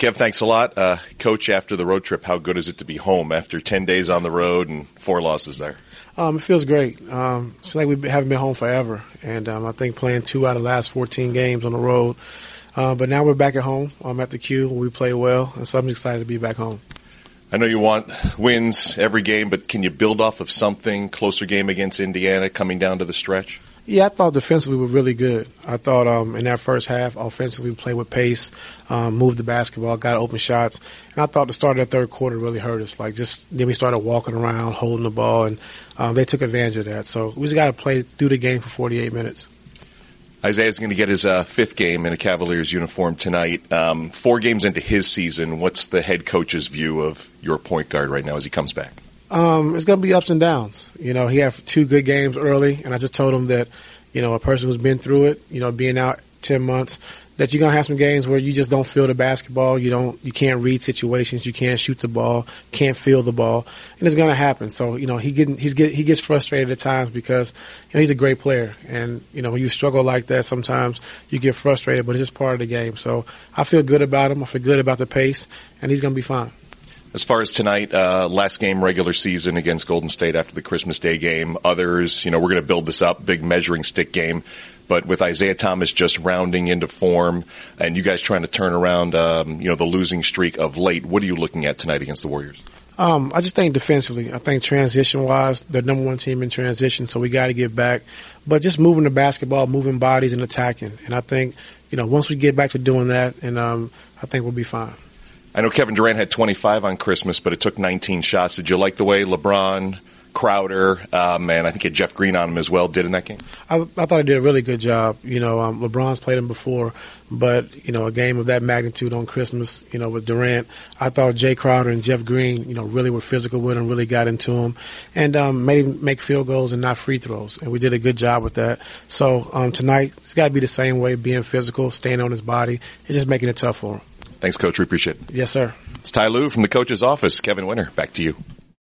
Kev, thanks a lot. Uh, Coach, after the road trip, how good is it to be home after 10 days on the road and four losses there? Um, it feels great. Um, it's like we haven't been home forever. And um, I think playing two out of the last 14 games on the road. Uh, but now we're back at home. I'm at the Q. We play well. And so I'm excited to be back home. I know you want wins every game, but can you build off of something? Closer game against Indiana coming down to the stretch? Yeah, I thought defensively we were really good. I thought um, in that first half, offensively, we played with pace, um, moved the basketball, got open shots, and I thought the start of the third quarter really hurt us. Like just then we started walking around, holding the ball, and um, they took advantage of that. So we just got to play through the game for 48 minutes. Isaiah's going to get his uh, fifth game in a Cavaliers uniform tonight. Um, four games into his season, what's the head coach's view of your point guard right now as he comes back? Um, it's going to be ups and downs. You know, he had two good games early, and I just told him that, you know, a person who's been through it, you know, being out 10 months, that you're gonna have some games where you just don't feel the basketball. You don't, you can't read situations. You can't shoot the ball. Can't feel the ball, and it's gonna happen. So you know he getting he's get he gets frustrated at times because you know he's a great player, and you know when you struggle like that, sometimes you get frustrated. But it's just part of the game. So I feel good about him. I feel good about the pace, and he's gonna be fine. As far as tonight, uh, last game regular season against Golden State after the Christmas Day game. Others, you know, we're going to build this up, big measuring stick game but with Isaiah Thomas just rounding into form and you guys trying to turn around, um, you know, the losing streak of late, what are you looking at tonight against the Warriors? Um, I just think defensively, I think transition wise, they're number one team in transition, so we got to get back. But just moving the basketball, moving bodies, and attacking. And I think, you know, once we get back to doing that, and um, I think we'll be fine. I know Kevin Durant had 25 on Christmas, but it took 19 shots. Did you like the way LeBron, Crowder, um, and I think Jeff Green on him as well, did in that game? I, I thought he did a really good job. You know, um, LeBron's played him before, but, you know, a game of that magnitude on Christmas, you know, with Durant, I thought Jae Crowder and Jeff Green, you know, really were physical with him, really got into him, and um, made him make field goals and not free throws. And we did a good job with that. So um, tonight, it's got to be the same way, being physical, staying on his body, and just making it tough for him. Thanks, Coach. We appreciate it. Yes, sir. It's Ty Lue from the coach's office. Kevin Winter, back to you.